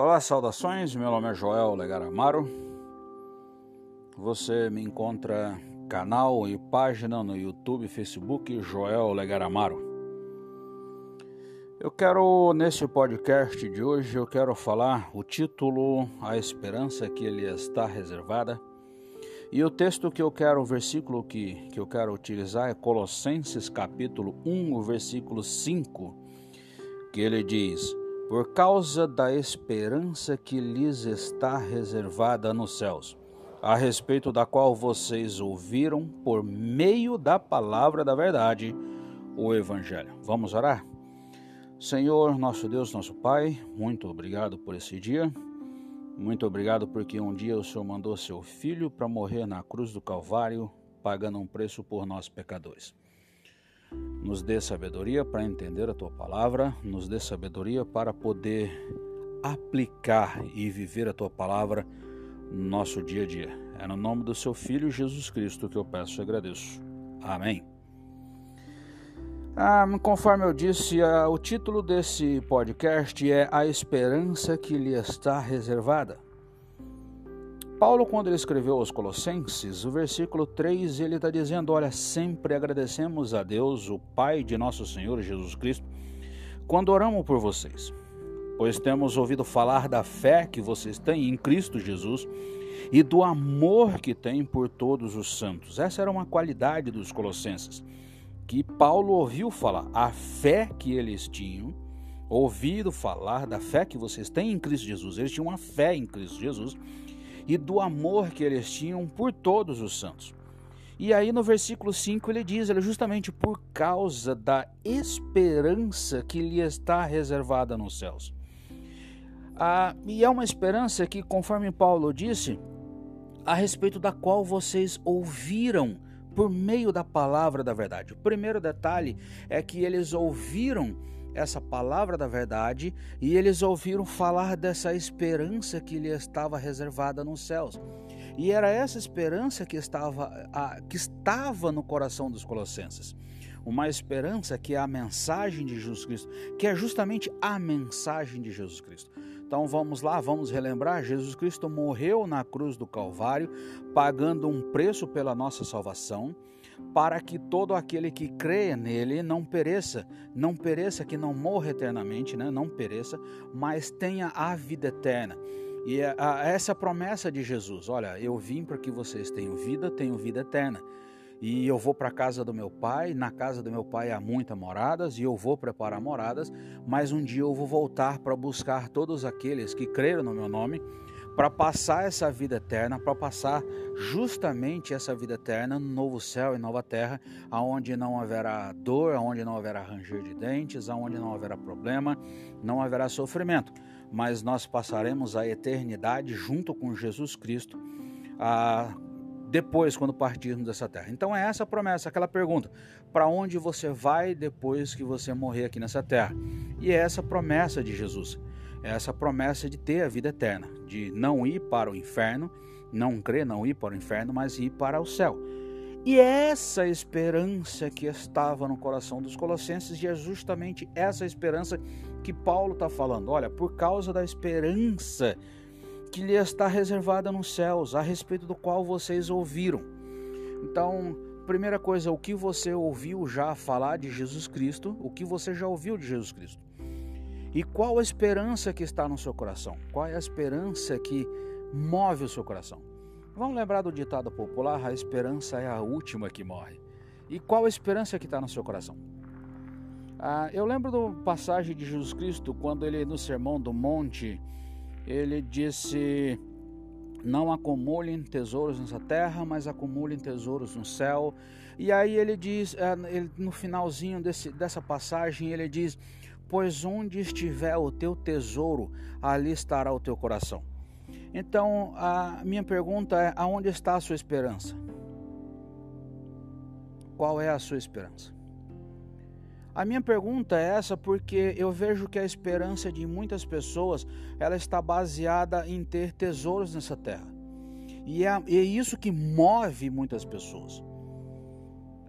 Olá, saudações. Meu nome é Joel Legar Amaro. Você me encontra canal e página no YouTube, Facebook Joel Legar Amaro. Eu quero nesse podcast de hoje eu quero falar o título A esperança que lhe está reservada. E o texto que eu quero, o versículo que, que eu quero utilizar é Colossenses capítulo 1, o versículo 5, que ele diz: por causa da esperança que lhes está reservada nos céus, a respeito da qual vocês ouviram por meio da palavra da verdade, o Evangelho. Vamos orar? Senhor, nosso Deus, nosso Pai, muito obrigado por esse dia. Muito obrigado porque um dia o Senhor mandou seu filho para morrer na cruz do Calvário, pagando um preço por nós pecadores. Nos dê sabedoria para entender a tua palavra, nos dê sabedoria para poder aplicar e viver a tua palavra no nosso dia a dia. É no nome do seu filho Jesus Cristo que eu peço e agradeço. Amém. Ah, conforme eu disse, ah, o título desse podcast é A Esperança que lhe está reservada. Paulo, quando ele escreveu aos Colossenses, o versículo 3, ele está dizendo: Olha, sempre agradecemos a Deus, o Pai de nosso Senhor Jesus Cristo, quando oramos por vocês, pois temos ouvido falar da fé que vocês têm em Cristo Jesus e do amor que têm por todos os santos. Essa era uma qualidade dos Colossenses, que Paulo ouviu falar, a fé que eles tinham ouvido falar da fé que vocês têm em Cristo Jesus. Eles tinham uma fé em Cristo Jesus e do amor que eles tinham por todos os santos. E aí no versículo 5 ele diz, ele justamente por causa da esperança que lhe está reservada nos céus. Ah, e é uma esperança que, conforme Paulo disse, a respeito da qual vocês ouviram por meio da palavra da verdade. O primeiro detalhe é que eles ouviram essa palavra da verdade e eles ouviram falar dessa esperança que lhe estava reservada nos céus. E era essa esperança que estava, a, que estava no coração dos colossenses. Uma esperança que é a mensagem de Jesus Cristo, que é justamente a mensagem de Jesus Cristo. Então vamos lá, vamos relembrar: Jesus Cristo morreu na cruz do Calvário, pagando um preço pela nossa salvação para que todo aquele que crê nele não pereça, não pereça, que não morra eternamente, né? não pereça, mas tenha a vida eterna. E é, essa é a promessa de Jesus: olha, eu vim para que vocês tenham vida, tenham vida eterna. E eu vou para a casa do meu pai, na casa do meu pai há muitas moradas, e eu vou preparar moradas, mas um dia eu vou voltar para buscar todos aqueles que creram no meu nome para passar essa vida eterna, para passar justamente essa vida eterna no novo céu e nova terra, aonde não haverá dor, aonde não haverá ranger de dentes, aonde não haverá problema, não haverá sofrimento, mas nós passaremos a eternidade junto com Jesus Cristo. A depois, quando partirmos dessa terra. Então é essa promessa, aquela pergunta: para onde você vai depois que você morrer aqui nessa terra? E é essa promessa de Jesus essa promessa de ter a vida eterna, de não ir para o inferno, não crer, não ir para o inferno, mas ir para o céu. E essa esperança que estava no coração dos colossenses, e é justamente essa esperança que Paulo está falando. Olha, por causa da esperança que lhe está reservada nos céus, a respeito do qual vocês ouviram. Então, primeira coisa, o que você ouviu já falar de Jesus Cristo, o que você já ouviu de Jesus Cristo. E qual a esperança que está no seu coração? Qual é a esperança que move o seu coração? Vamos lembrar do ditado popular: a esperança é a última que morre. E qual a esperança que está no seu coração? Ah, eu lembro da passagem de Jesus Cristo quando ele no sermão do monte ele disse: não acumulem tesouros nessa terra, mas acumulem tesouros no céu. E aí ele diz, ah, no finalzinho desse, dessa passagem, ele diz: pois onde estiver o teu tesouro, ali estará o teu coração. Então, a minha pergunta é: aonde está a sua esperança? Qual é a sua esperança? A minha pergunta é essa porque eu vejo que a esperança de muitas pessoas ela está baseada em ter tesouros nessa terra. E é, é isso que move muitas pessoas.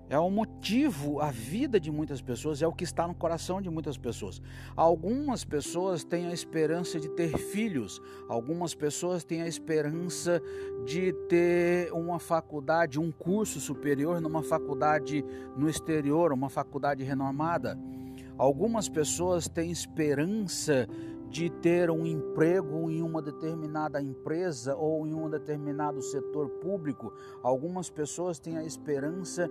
É o motivo, a vida de muitas pessoas, é o que está no coração de muitas pessoas. Algumas pessoas têm a esperança de ter filhos, algumas pessoas têm a esperança de ter uma faculdade, um curso superior numa faculdade no exterior, uma faculdade renomada. Algumas pessoas têm esperança de ter um emprego em uma determinada empresa ou em um determinado setor público. Algumas pessoas têm a esperança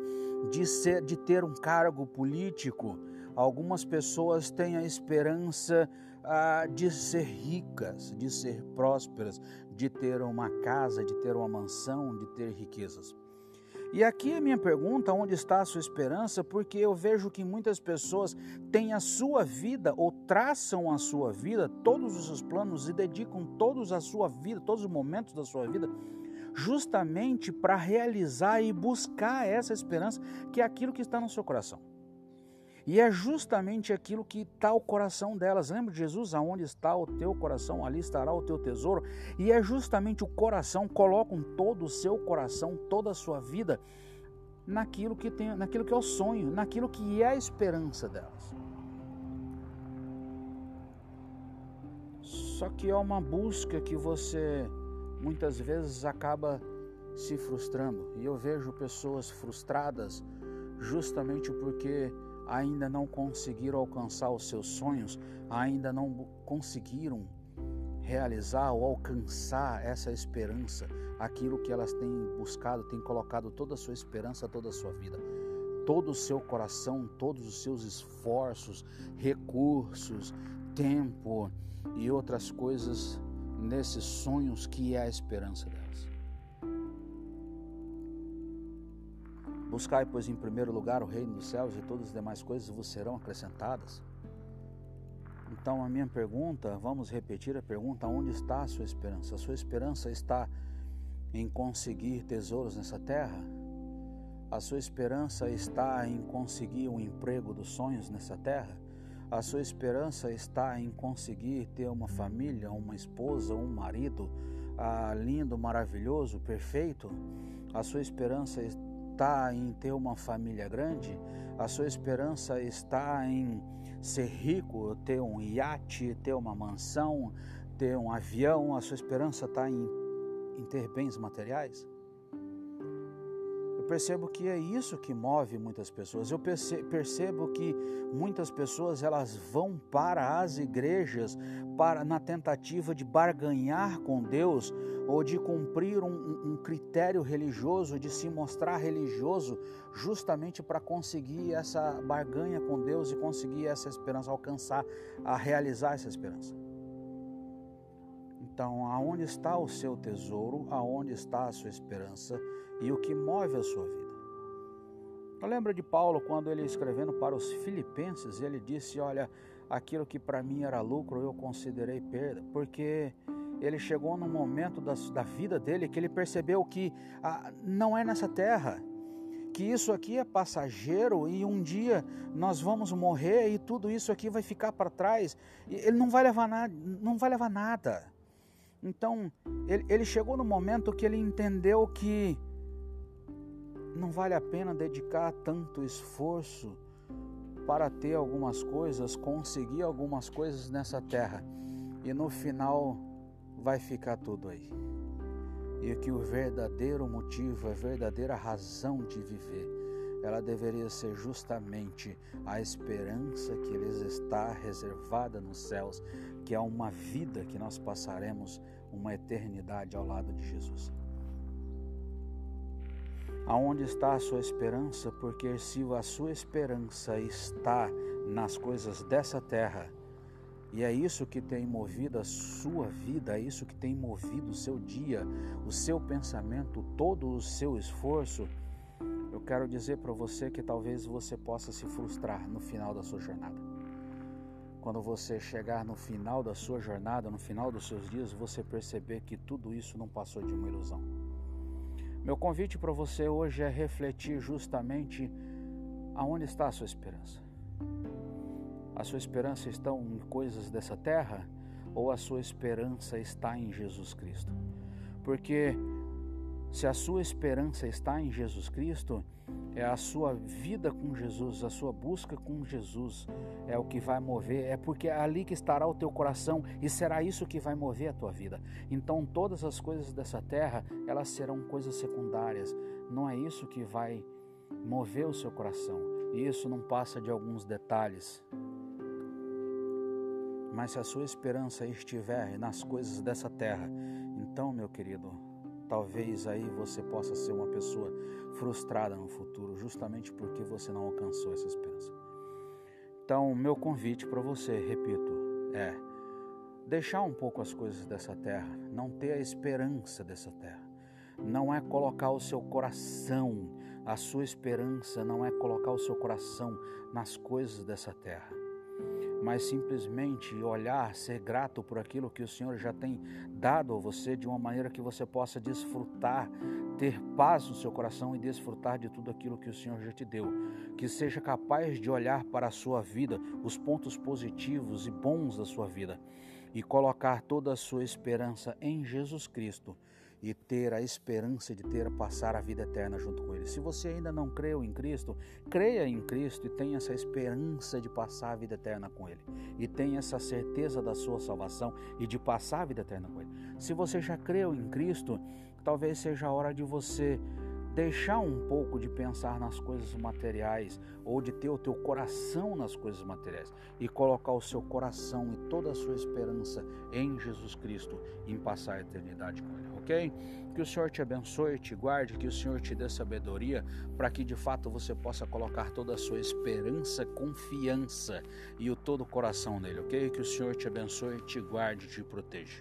de, ser, de ter um cargo político. Algumas pessoas têm a esperança ah, de ser ricas, de ser prósperas, de ter uma casa, de ter uma mansão, de ter riquezas. E aqui a minha pergunta, onde está a sua esperança? Porque eu vejo que muitas pessoas têm a sua vida ou traçam a sua vida, todos os seus planos e dedicam todos a sua vida, todos os momentos da sua vida justamente para realizar e buscar essa esperança, que é aquilo que está no seu coração. E é justamente aquilo que está o coração delas. Lembra de Jesus? Aonde está o teu coração, ali estará o teu tesouro. E é justamente o coração, colocam todo o seu coração, toda a sua vida naquilo que tem, naquilo que é o sonho, naquilo que é a esperança delas. Só que é uma busca que você muitas vezes acaba se frustrando. E eu vejo pessoas frustradas justamente porque ainda não conseguiram alcançar os seus sonhos, ainda não conseguiram realizar ou alcançar essa esperança, aquilo que elas têm buscado, têm colocado toda a sua esperança, toda a sua vida, todo o seu coração, todos os seus esforços, recursos, tempo e outras coisas nesses sonhos que é a esperança delas. Buscai, pois, em primeiro lugar o reino dos céus e todas as demais coisas vos serão acrescentadas. Então, a minha pergunta, vamos repetir a pergunta: onde está a sua esperança? A sua esperança está em conseguir tesouros nessa terra? A sua esperança está em conseguir um emprego dos sonhos nessa terra? A sua esperança está em conseguir ter uma família, uma esposa, um marido ah, lindo, maravilhoso, perfeito? A sua esperança está está em ter uma família grande, a sua esperança está em ser rico, ter um iate, ter uma mansão, ter um avião, a sua esperança está em, em ter bens materiais? Percebo que é isso que move muitas pessoas. Eu percebo que muitas pessoas elas vão para as igrejas para na tentativa de barganhar com Deus ou de cumprir um, um critério religioso, de se mostrar religioso, justamente para conseguir essa barganha com Deus e conseguir essa esperança, alcançar, a realizar essa esperança. Então, aonde está o seu tesouro, aonde está a sua esperança e o que move a sua vida? Eu lembro de Paulo quando ele escrevendo para os filipenses, ele disse: Olha, aquilo que para mim era lucro eu considerei perda, porque ele chegou num momento da, da vida dele que ele percebeu que ah, não é nessa terra, que isso aqui é passageiro e um dia nós vamos morrer e tudo isso aqui vai ficar para trás. Ele não vai levar nada, não vai levar nada. Então, ele, ele chegou no momento que ele entendeu que não vale a pena dedicar tanto esforço para ter algumas coisas, conseguir algumas coisas nessa terra e no final vai ficar tudo aí. E que o verdadeiro motivo, a verdadeira razão de viver, ela deveria ser justamente a esperança que lhes está reservada nos céus, que é uma vida que nós passaremos uma eternidade ao lado de Jesus. Aonde está a sua esperança? Porque se a sua esperança está nas coisas dessa terra, e é isso que tem movido a sua vida, é isso que tem movido o seu dia, o seu pensamento, todo o seu esforço, eu quero dizer para você que talvez você possa se frustrar no final da sua jornada. Quando você chegar no final da sua jornada, no final dos seus dias, você perceber que tudo isso não passou de uma ilusão. Meu convite para você hoje é refletir justamente aonde está a sua esperança. A sua esperança está em coisas dessa terra ou a sua esperança está em Jesus Cristo? Porque se a sua esperança está em Jesus Cristo, É a sua vida com Jesus, a sua busca com Jesus é o que vai mover, é porque é ali que estará o teu coração e será isso que vai mover a tua vida. Então todas as coisas dessa terra, elas serão coisas secundárias. Não é isso que vai mover o seu coração. Isso não passa de alguns detalhes. Mas se a sua esperança estiver nas coisas dessa terra, então, meu querido, talvez aí você possa ser uma pessoa frustrada no futuro, justamente porque você não alcançou essa esperança. Então, meu convite para você, repito, é deixar um pouco as coisas dessa terra, não ter a esperança dessa terra. Não é colocar o seu coração, a sua esperança não é colocar o seu coração nas coisas dessa terra mas simplesmente olhar, ser grato por aquilo que o Senhor já tem dado a você de uma maneira que você possa desfrutar, ter paz no seu coração e desfrutar de tudo aquilo que o Senhor já te deu. Que seja capaz de olhar para a sua vida, os pontos positivos e bons da sua vida e colocar toda a sua esperança em Jesus Cristo e ter a esperança de ter passar a vida eterna junto com Ele. Se você ainda não creu em Cristo, creia em Cristo e tenha essa esperança de passar a vida eterna com Ele. E tenha essa certeza da sua salvação e de passar a vida eterna com Ele. Se você já creu em Cristo, talvez seja a hora de você deixar um pouco de pensar nas coisas materiais ou de ter o teu coração nas coisas materiais e colocar o seu coração e toda a sua esperança em Jesus Cristo em passar a eternidade com Ele, ok? Que o Senhor te abençoe, te guarde, que o Senhor te dê sabedoria para que de fato você possa colocar toda a sua esperança, confiança e o todo o coração nele, ok? Que o Senhor te abençoe, te guarde, te proteja.